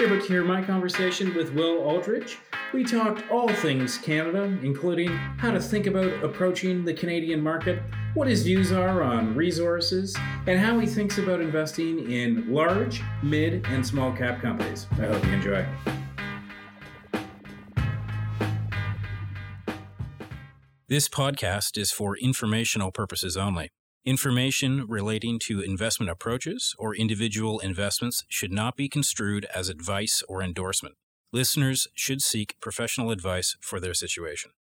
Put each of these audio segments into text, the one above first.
You're to hear my conversation with Will Aldridge. We talked all things Canada, including how to think about approaching the Canadian market, what his views are on resources, and how he thinks about investing in large, mid, and small cap companies. I hope you enjoy. This podcast is for informational purposes only. Information relating to investment approaches or individual investments should not be construed as advice or endorsement. Listeners should seek professional advice for their situation.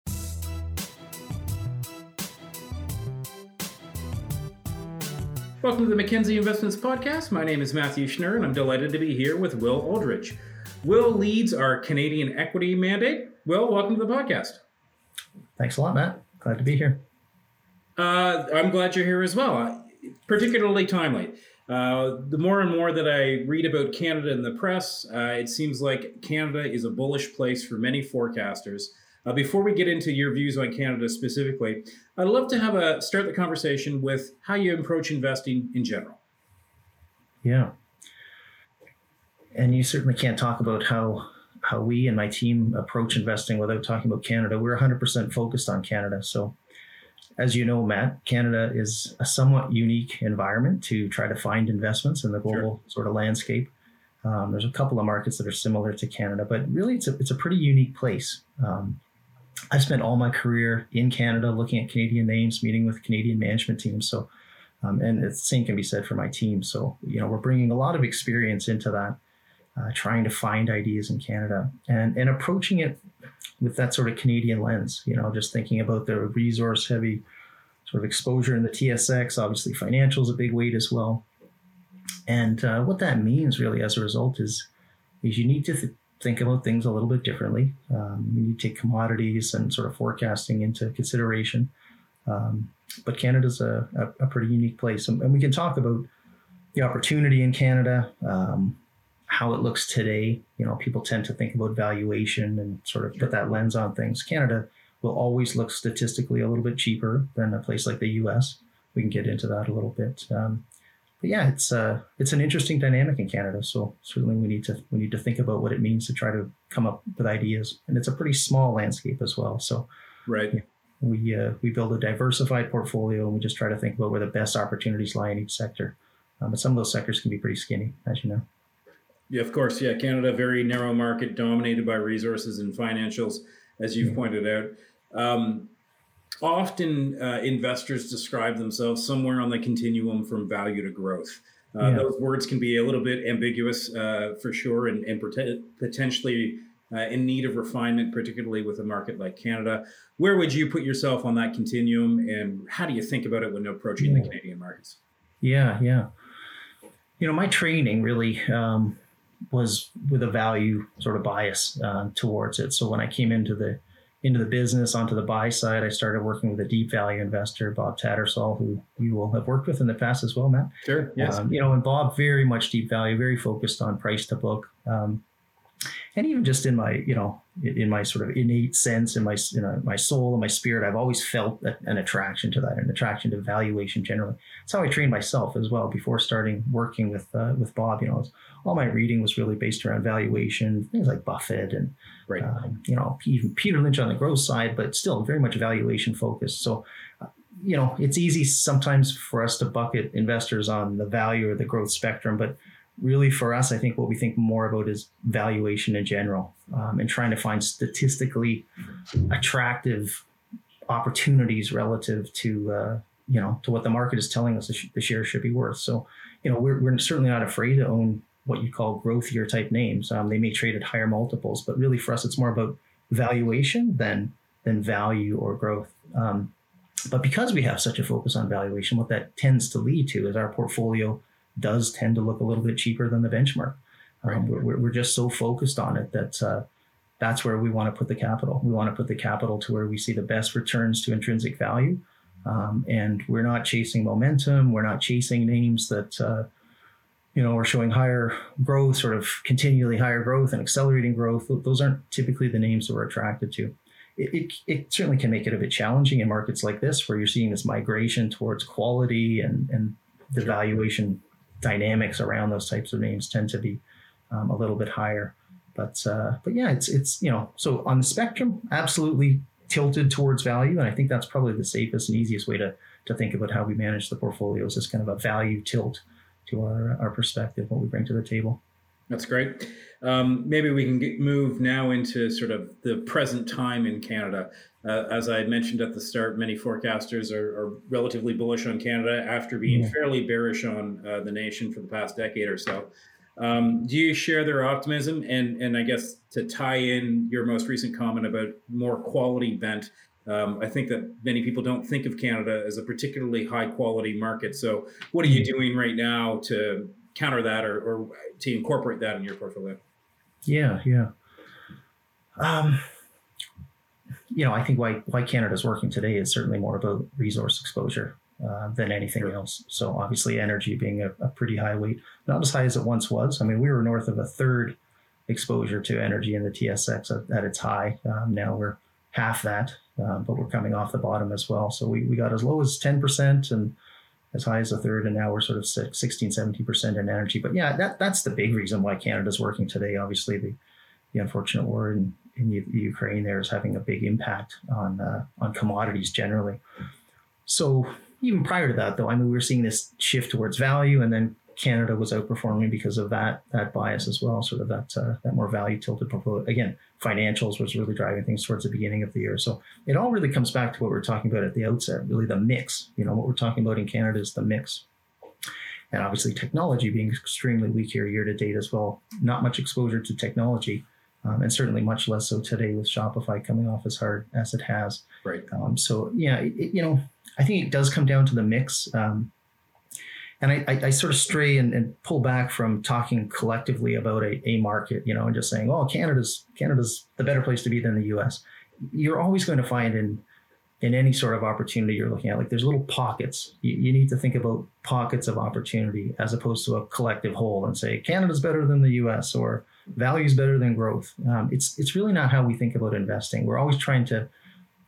Welcome to the Mackenzie Investments Podcast. My name is Matthew Schnurr, and I'm delighted to be here with Will Aldridge. Will leads our Canadian equity mandate. Will, welcome to the podcast. Thanks a lot, Matt. Glad to be here. Uh, I'm glad you're here as well. Particularly timely. Uh, the more and more that I read about Canada in the press, uh, it seems like Canada is a bullish place for many forecasters. Uh, before we get into your views on Canada specifically, I'd love to have a start the conversation with how you approach investing in general. Yeah, and you certainly can't talk about how how we and my team approach investing without talking about Canada. We're 100% focused on Canada, so as you know, Matt, Canada is a somewhat unique environment to try to find investments in the global sure. sort of landscape. Um, there's a couple of markets that are similar to Canada, but really it's a, it's a pretty unique place. Um, I've spent all my career in Canada looking at Canadian names, meeting with Canadian management teams. So, um, and the same can be said for my team. So, you know, we're bringing a lot of experience into that, uh, trying to find ideas in Canada and, and approaching it with that sort of Canadian lens, you know, just thinking about the resource heavy sort of exposure in the TSX. Obviously, financial is a big weight as well. And uh, what that means really as a result is, is you need to th- think about things a little bit differently. Um, you need to take commodities and sort of forecasting into consideration. Um, but Canada's a, a, a, pretty unique place. And, and, we can talk about the opportunity in Canada, um, how it looks today. You know, people tend to think about valuation and sort of put that lens on things. Canada will always look statistically a little bit cheaper than a place like the U.S. We can get into that a little bit. Um, but yeah, it's uh, it's an interesting dynamic in Canada. So certainly we need to we need to think about what it means to try to come up with ideas, and it's a pretty small landscape as well. So right, we uh, we build a diversified portfolio, and we just try to think about where the best opportunities lie in each sector. Um, but some of those sectors can be pretty skinny, as you know. Yeah, of course. Yeah, Canada, very narrow market dominated by resources and financials, as you've yeah. pointed out. Um, often uh, investors describe themselves somewhere on the continuum from value to growth. Uh, yeah. Those words can be a little bit ambiguous uh, for sure and, and potentially uh, in need of refinement, particularly with a market like Canada. Where would you put yourself on that continuum and how do you think about it when approaching yeah. the Canadian markets? Yeah, yeah. You know, my training really um, was with a value sort of bias uh, towards it. So when I came into the into the business onto the buy side, I started working with a deep value investor, Bob Tattersall, who you will have worked with in the past as well, Matt. Sure. Yes. Um, you know, and Bob very much deep value, very focused on price to book. Um, and even just in my, you know, in my sort of innate sense, in my, you know, my soul and my spirit, I've always felt an attraction to that, an attraction to valuation generally. That's how I trained myself as well before starting working with uh, with Bob. You know, was, all my reading was really based around valuation, things like Buffett and right. um, you know even Peter Lynch on the growth side, but still very much valuation focused. So. Uh, you know, it's easy sometimes for us to bucket investors on the value or the growth spectrum, but really for us, I think what we think more about is valuation in general um, and trying to find statistically attractive opportunities relative to uh, you know to what the market is telling us the, sh- the share should be worth. So you know we're, we're certainly not afraid to own what you call growthier type names. Um, they may trade at higher multiples, but really for us, it's more about valuation than than value or growth. Um, but because we have such a focus on valuation, what that tends to lead to is our portfolio does tend to look a little bit cheaper than the benchmark. Um, right. we're, we're just so focused on it that uh, that's where we want to put the capital. We want to put the capital to where we see the best returns to intrinsic value. Um, and we're not chasing momentum. We're not chasing names that, uh, you know, are showing higher growth, sort of continually higher growth and accelerating growth. Those aren't typically the names that we're attracted to. It, it, it, certainly can make it a bit challenging in markets like this, where you're seeing this migration towards quality and, and the valuation dynamics around those types of names tend to be um, a little bit higher. But uh, but yeah, it's it's you know so on the spectrum, absolutely tilted towards value, and I think that's probably the safest and easiest way to to think about how we manage the portfolios is kind of a value tilt to our our perspective, what we bring to the table. That's great. Um, maybe we can get, move now into sort of the present time in Canada. Uh, as I mentioned at the start, many forecasters are, are relatively bullish on Canada after being yeah. fairly bearish on uh, the nation for the past decade or so. Um, do you share their optimism? And and I guess to tie in your most recent comment about more quality bent, um, I think that many people don't think of Canada as a particularly high quality market. So, what are you mm-hmm. doing right now to counter that or, or to incorporate that in your portfolio? Yeah, yeah. Um, you know, I think why why Canada's working today is certainly more about resource exposure uh, than anything sure. else. So obviously, energy being a, a, pretty high weight, not as high as it once was. I mean, we were north of a third exposure to energy in the TSX at, at its high. Um, now we're half that, um, but we're coming off the bottom as well. So we, we got as low as 10% and as high as a third, and now we're sort of 16, 17% in energy. But yeah, that, that's the big reason why Canada's working today. Obviously, the, the unfortunate war in, in U- Ukraine there is having a big impact on uh, on commodities generally. So even prior to that, though, I mean, we were seeing this shift towards value, and then Canada was outperforming because of that that bias as well, sort of that uh, that more value tilted portfolio. Again, financials was really driving things towards the beginning of the year. So it all really comes back to what we are talking about at the outset, really the mix. You know, what we're talking about in Canada is the mix. And obviously, technology being extremely weak here year to date as well. Not much exposure to technology, um, and certainly much less so today with Shopify coming off as hard as it has. Right. Um, so yeah, it, you know, I think it does come down to the mix. Um, and I, I, I, sort of stray and, and, pull back from talking collectively about a, a market, you know, and just saying, oh, Canada's Canada's the better place to be than the U.S. You're always going to find in in any sort of opportunity you're looking at, like there's little pockets. You, you need to think about pockets of opportunity as opposed to a collective whole and say Canada's better than the U.S. or value is better than growth. Um, it's it's really not how we think about investing. We're always trying to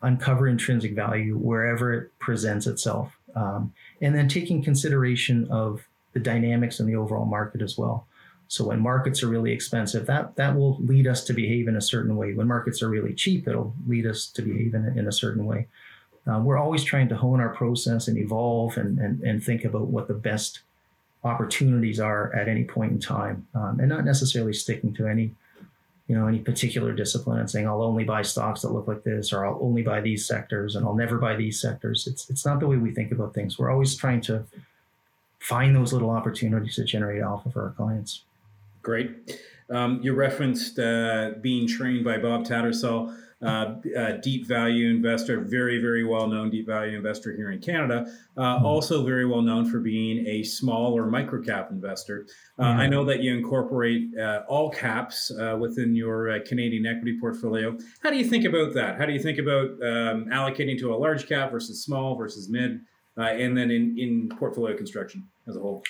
uncover intrinsic value wherever it presents itself. Um, and then taking consideration of the dynamics in the overall market as well. So when markets are really expensive, that that will lead us to behave in a certain way. When markets are really cheap, it'll lead us to behave in, in a certain way. Uh, we're always trying to hone our process and evolve and, and, and think about what the best opportunities are at any point in time, um, and not necessarily sticking to any you know any particular discipline and saying I'll only buy stocks that look like this or I'll only buy these sectors and I'll never buy these sectors. It's it's not the way we think about things. We're always trying to find those little opportunities to generate alpha for our clients. Great. Um, you referenced uh, being trained by Bob Tattersall uh, deep value investor, very, very well known deep value investor here in Canada. Uh, mm-hmm. Also, very well known for being a small or micro cap investor. Uh, mm-hmm. I know that you incorporate uh, all caps uh, within your uh, Canadian equity portfolio. How do you think about that? How do you think about um, allocating to a large cap versus small versus mid, and then in, in portfolio construction as a whole?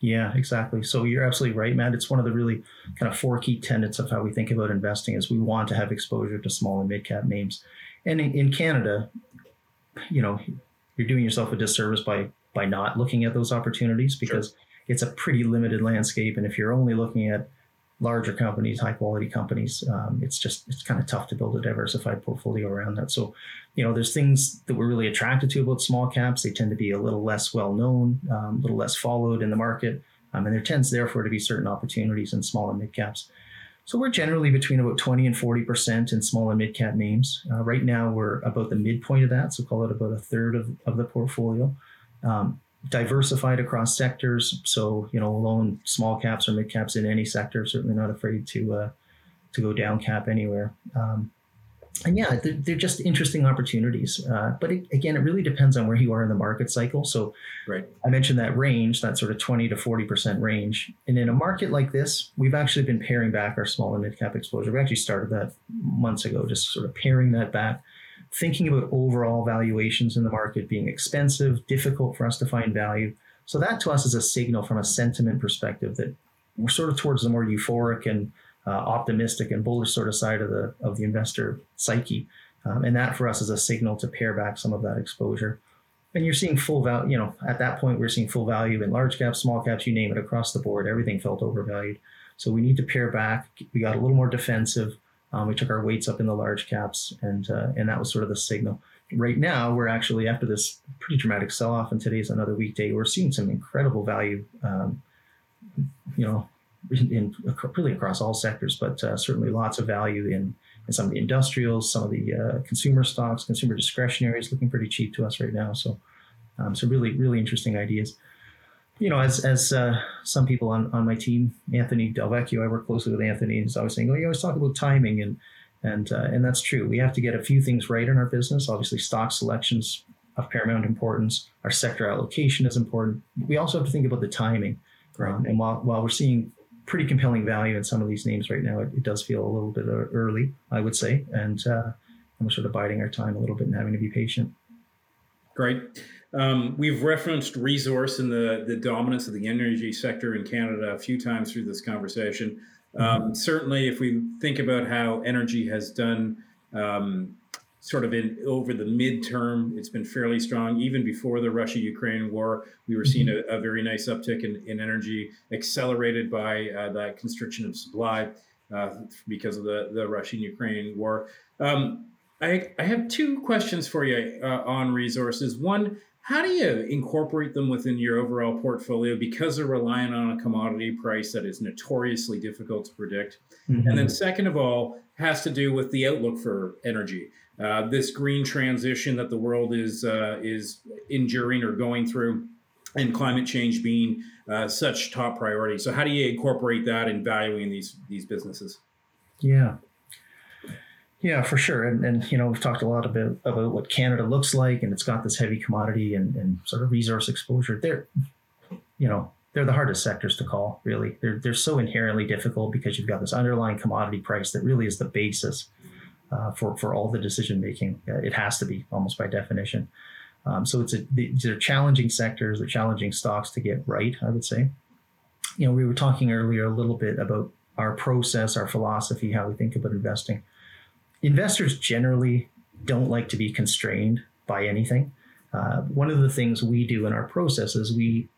Yeah, exactly. So you're absolutely right, Matt. It's one of the really kind of four key tenets of how we think about investing is we want to have exposure to small and mid cap names. And in, in Canada, you know, you're doing yourself a disservice by by not looking at those opportunities because sure. it's a pretty limited landscape. And if you're only looking at larger companies, high quality companies, um, it's just it's kind of tough to build a diversified portfolio around that. So, you know, there's things that we're really attracted to about small caps. They tend to be a little less well known, um, a little less followed in the market, um, and there tends therefore to be certain opportunities in small and mid caps. So we're generally between about 20 and 40 percent in small and mid cap names. Uh, right now, we're about the midpoint of that, so call it about a third of, of the portfolio. Um, diversified across sectors. So you know, alone small caps or mid caps in any sector. Certainly not afraid to uh, to go down cap anywhere. Um, and yeah, they're, they're, just interesting opportunities. Uh, but it, again, it really depends on where you are in the market cycle. So right. I mentioned that range, that sort of 20 to 40% range. And in a market like this, we've actually been paring back our small and mid cap exposure. We actually started that months ago, just sort of paring that back thinking about overall valuations in the market being expensive, difficult for us to find value. So that to us is a signal from a sentiment perspective that we're sort of towards the more euphoric and uh, optimistic and bullish sort of side of the of the investor psyche, um, and that for us is a signal to pare back some of that exposure. And you're seeing full value. You know, at that point, we're seeing full value in large caps, small caps, you name it, across the board. Everything felt overvalued. So we need to pare back. We got a little more defensive. Um, we took our weights up in the large caps, and uh, and that was sort of the signal. Right now, we're actually after this pretty dramatic sell-off, and today's another weekday. We're seeing some incredible value, um, you know, in, in, really across all sectors, but uh, certainly lots of value in, in some of the industrials, some of the uh, consumer stocks, consumer discretionary is looking pretty cheap to us right now. So, um, so really, really interesting ideas you know, as as uh, some people on, on my team, Anthony Delvecchio, I work closely with Anthony, and he's always saying, "Oh, you always talk about timing," and and uh, and that's true. We have to get a few things right in our business. Obviously, stock selections of paramount importance. Our sector allocation is important. We also have to think about the timing. Right. Um, and while while we're seeing pretty compelling value in some of these names right now, it, it does feel a little bit early, I would say, and uh, and we're sort of biding our time a little bit and having to be patient. Great. Um, we've referenced resource and the, the dominance of the energy sector in Canada a few times through this conversation. Um, mm-hmm. Certainly, if we think about how energy has done um, sort of in over the midterm, it's been fairly strong. Even before the Russia Ukraine war, we were seeing a, a, very nice uptick in, in energy, accelerated by uh, that constriction of supply uh, because of the, the Russian Ukraine war. Um, I, I have two questions for you uh, on resources. One, how do you incorporate them within your overall portfolio because they're reliant on a commodity price that is notoriously difficult to predict? Mm-hmm. And then, second of all, has to do with the outlook for energy. Uh, this green transition that the world is uh, is enduring or going through, and climate change being uh, such top priority. So, how do you incorporate that in valuing these these businesses? Yeah, yeah, for sure. And, and you know, we've talked a lot about, about what Canada looks like, and it's got this heavy commodity and, and sort of resource exposure. They're, you know, they're the hardest sectors to call, really. They're, they're so inherently difficult because you've got this underlying commodity price that really is the basis uh, for, for all the decision making. Uh, it has to be, almost by definition. Um, so it's a, these are challenging sectors, they're challenging stocks to get right, I would say. You know, we were talking earlier a little bit about our process, our philosophy, how we think about investing investors generally don't like to be constrained by anything. Uh, one of the things we do in our process is we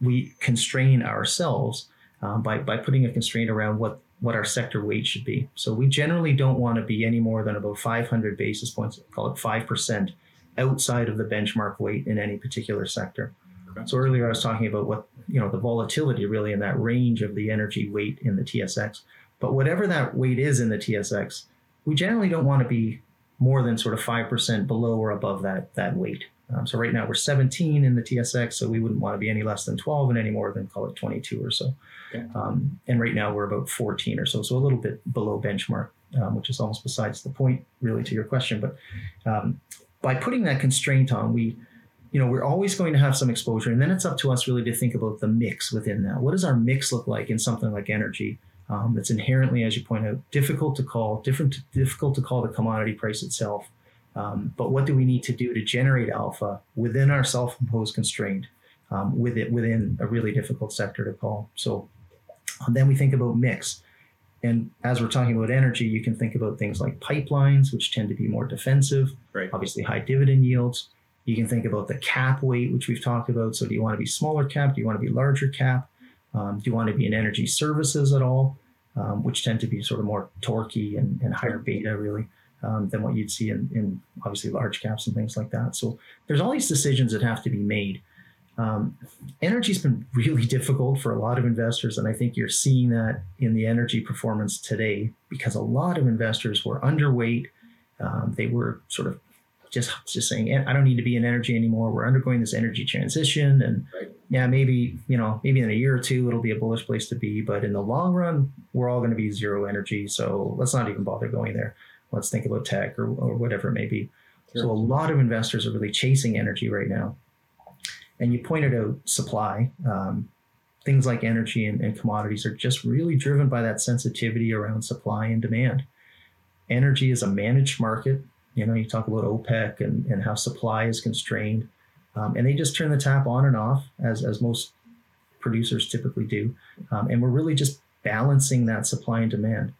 we constrain ourselves um, by by putting a constraint around what what our sector weight should be. So we generally don't want to be any more than about 500 basis points, call it five percent, outside of the benchmark weight in any particular sector. Okay. So earlier I was talking about what you know the volatility really in that range of the energy weight in the TSX. But whatever that weight is in the TSX, we generally don't want to be more than sort of 5% below or above that, that weight. Um, so right now we're 17 in the TSX, so we wouldn't want to be any less than 12 and any more than call it 22 or so. Okay. Um, and right now we're about 14 or so, so a little bit below benchmark, um, which is almost besides the point, really, to your question. But um, by putting that constraint on, we, you know, we're always going to have some exposure, and then it's up to us really to think about the mix within that. What does our mix look like in something like energy? Um, that's inherently, as you point out, difficult to call, different, difficult to call the commodity price itself. Um, but what do we need to do to generate alpha within our self-imposed constraint, um, with it within a really difficult sector to call? So um, then we think about mix. And as we're talking about energy, you can think about things like pipelines, which tend to be more defensive, right. obviously high dividend yields. You can think about the cap weight, which we've talked about. So do you want to be smaller cap? Do you want to be larger cap? Um, do you want to be in energy services at all, um, which tend to be sort of more torquey and, and higher beta, really, um, than what you'd see in, in, obviously large caps and things like that. So there's all these decisions that have to be made. Um, energy's been really difficult for a lot of investors, and I think you're seeing that in the energy performance today because a lot of investors were underweight. Um, they were sort of just just saying I don't need to be in energy anymore. We're undergoing this energy transition, and right. yeah, maybe you know maybe in a year or two it'll be a bullish place to be, but in the long run we're all going to be zero energy. So let's not even bother going there. Let's think about tech or, or whatever it may be. Sure. So a lot of investors are really chasing energy right now, and you pointed out supply. Um, things like energy and, and commodities are just really driven by that sensitivity around supply and demand. Energy is a managed market you know, you talk about OPEC and, and how supply is constrained, um, and they just turn the tap on and off as, as most producers typically do. Um, and we're really just balancing that supply and demand.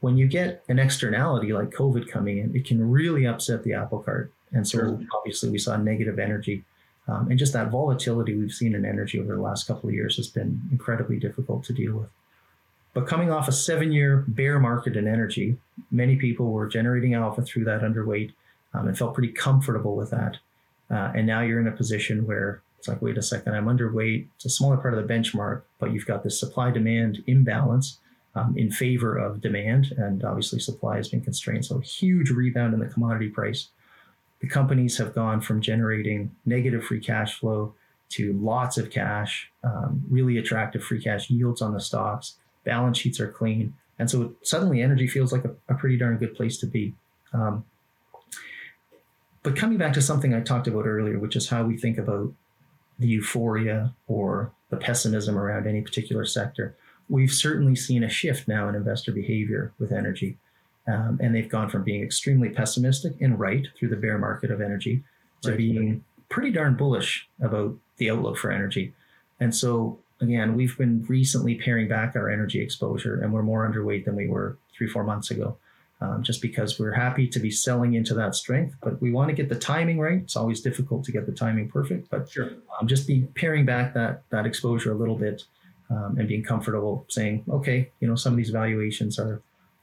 When you get an externality like COVID coming in, it can really upset the apple cart. And so sure. obviously we saw negative energy. Um, and just that volatility we've seen in energy over the last couple of years has been incredibly difficult to deal with. But coming off a seven year bear market in energy, many people were generating alpha through that underweight um, and felt pretty comfortable with that. Uh, and now you're in a position where it's like, wait a second, I'm underweight. It's a smaller part of the benchmark, but you've got this supply demand imbalance um, in favor of demand. And obviously, supply has been constrained. So, a huge rebound in the commodity price. The companies have gone from generating negative free cash flow to lots of cash, um, really attractive free cash yields on the stocks. Balance sheets are clean. And so suddenly energy feels like a, a pretty darn good place to be. Um, but coming back to something I talked about earlier, which is how we think about the euphoria or the pessimism around any particular sector, we've certainly seen a shift now in investor behavior with energy. Um, and they've gone from being extremely pessimistic and right through the bear market of energy to right. being pretty darn bullish about the outlook for energy. And so, again, we've been recently paring back our energy exposure and we're more underweight than we were three, four months ago. Um, just because we're happy to be selling into that strength, but we want to get the timing right. It's always difficult to get the timing perfect, but sure. um, just be paring back that that exposure a little bit um, and being comfortable saying, okay, you know, some of these valuations are,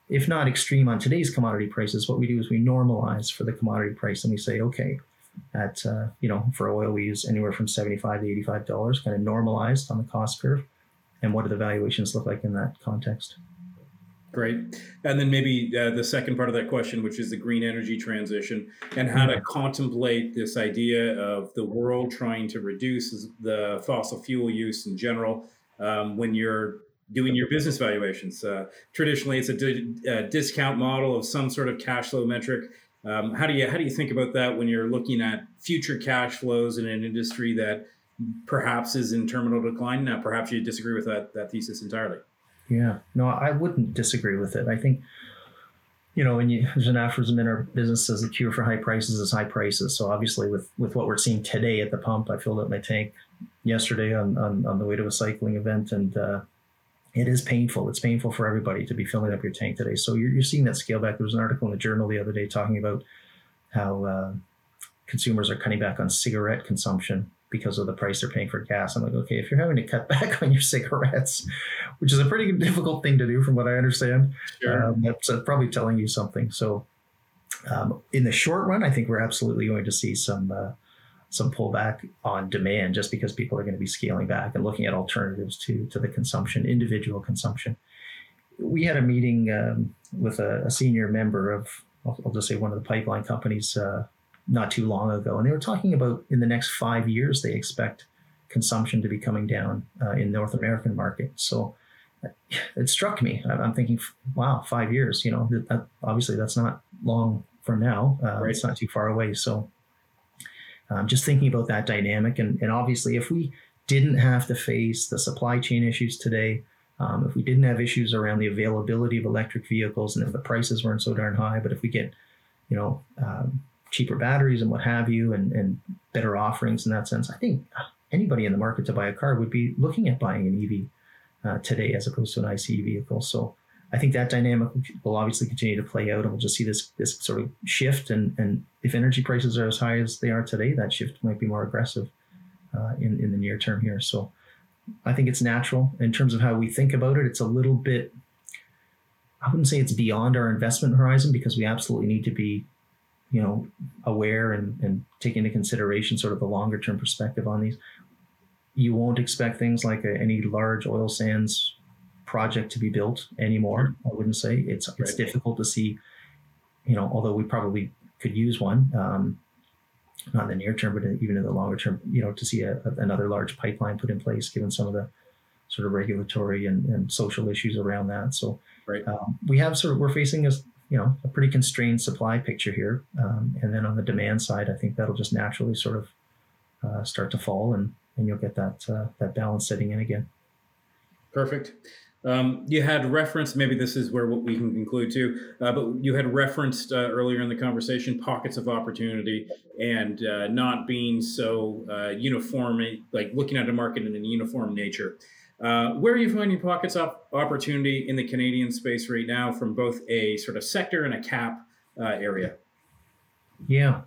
if not extreme on today's commodity prices, what we do is we normalize for the commodity price and we say, okay, at uh, you know for oil we use anywhere from 75 to 85 dollars kind of normalized on the cost curve. And what do the valuations look like in that context? Great. And then maybe uh, the second part of that question which is the green energy transition and how to contemplate this idea of the world trying to reduce the fossil fuel use in general um, when you're doing your business valuations. Uh, traditionally it's a, di- a discount model of some sort of cash flow metric um, how do you how do you think about that when you're looking at future cash flows in an industry that perhaps is in terminal decline? Now, perhaps you disagree with that that thesis entirely. Yeah, no, I wouldn't disagree with it. I think, you know, when you there's an aphorism in our business says the cure for high prices is high prices. So obviously, with with what we're seeing today at the pump, I filled up my tank yesterday on on, on the way to a cycling event, and uh, it is painful. It's painful for everybody to be filling up your tank today. So you're, you're seeing that scale back. There was an article in the journal the other day talking about how uh, consumers are cutting back on cigarette consumption because of the price they're paying for gas. I'm like, okay, if you're having to cut back on your cigarettes, which is a pretty difficult thing to do from what I understand, sure. um, that's uh, probably telling you something. So um, in the short run, I think we're absolutely going to see some uh, some pullback on demand just because people are going to be scaling back and looking at alternatives to to the consumption, individual consumption. We had a meeting um, with a, a, senior member of, I'll, I'll, just say one of the pipeline companies uh, not too long ago, and they were talking about in the next five years they expect consumption to be coming down uh, in North American market. So it struck me. I'm thinking, wow, five years. You know, that, obviously that's not long from now. Uh, right. It's not too far away. So um, just thinking about that dynamic. And, and obviously, if we didn't have to face the supply chain issues today, um, if we didn't have issues around the availability of electric vehicles, and if the prices weren't so darn high, but if we get, you know, um, cheaper batteries and what have you, and, and better offerings in that sense, I think anybody in the market to buy a car would be looking at buying an EV uh, today as opposed to an ICE vehicle. So I think that dynamic will obviously continue to play out, and we'll just see this this sort of shift. And and if energy prices are as high as they are today, that shift might be more aggressive uh, in in the near term here. So I think it's natural in terms of how we think about it. It's a little bit. I wouldn't say it's beyond our investment horizon because we absolutely need to be, you know, aware and and take into consideration sort of the longer term perspective on these. You won't expect things like a, any large oil sands project to be built anymore. I wouldn't say it's it's right. difficult to see, you know, although we probably could use one, um, not in the near term, but even in the longer term, you know, to see a, a, another large pipeline put in place, given some of the sort of regulatory and, and social issues around that. So right. um, we have sort of we're facing a you know a pretty constrained supply picture here, um, and then on the demand side, I think that'll just naturally sort of uh, start to fall, and and you'll get that uh, that balance setting in again. Perfect. Um, you had referenced, maybe this is where we can conclude too, uh, but you had referenced uh, earlier in the conversation pockets of opportunity and uh, not being so uh, uniform, like looking at a market in a uniform nature. Uh, where are you finding pockets of opportunity in the Canadian space right now from both a sort of sector and a cap uh, area? Yeah.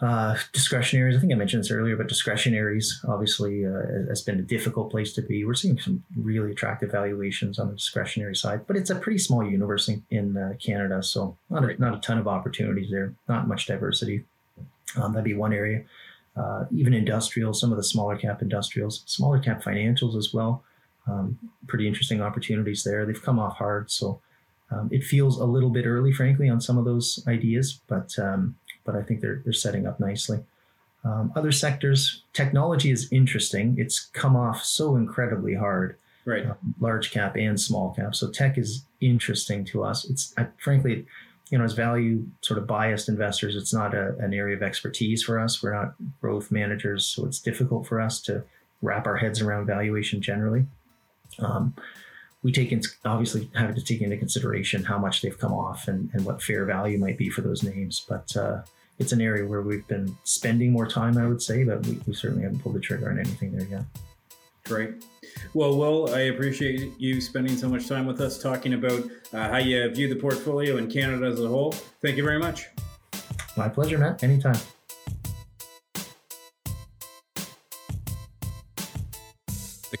Uh, discretionaries, I think I mentioned this earlier, but discretionaries obviously uh, has been a difficult place to be. We're seeing some really attractive valuations on the discretionary side, but it's a pretty small universe in, in uh, Canada, so not a, not a ton of opportunities there, not much diversity. Um, that'd be one area. Uh, even industrials, some of the smaller cap industrials, smaller cap financials as well. Um, pretty interesting opportunities there. They've come off hard, so um, it feels a little bit early, frankly, on some of those ideas, but um, but I think they're they're setting up nicely. Um, other sectors, technology is interesting. It's come off so incredibly hard, right? Uh, large cap and small cap. So tech is interesting to us. It's I, frankly, you know, as value sort of biased investors, it's not a, an area of expertise for us. We're not growth managers, so it's difficult for us to wrap our heads around valuation generally. Um, we take in, obviously having to take into consideration how much they've come off and, and what fair value might be for those names. But uh, it's an area where we've been spending more time, I would say, but we, we certainly haven't pulled the trigger on anything there yet. Great. Well, Will, I appreciate you spending so much time with us talking about uh, how you view the portfolio in Canada as a whole. Thank you very much. My pleasure, Matt. Anytime.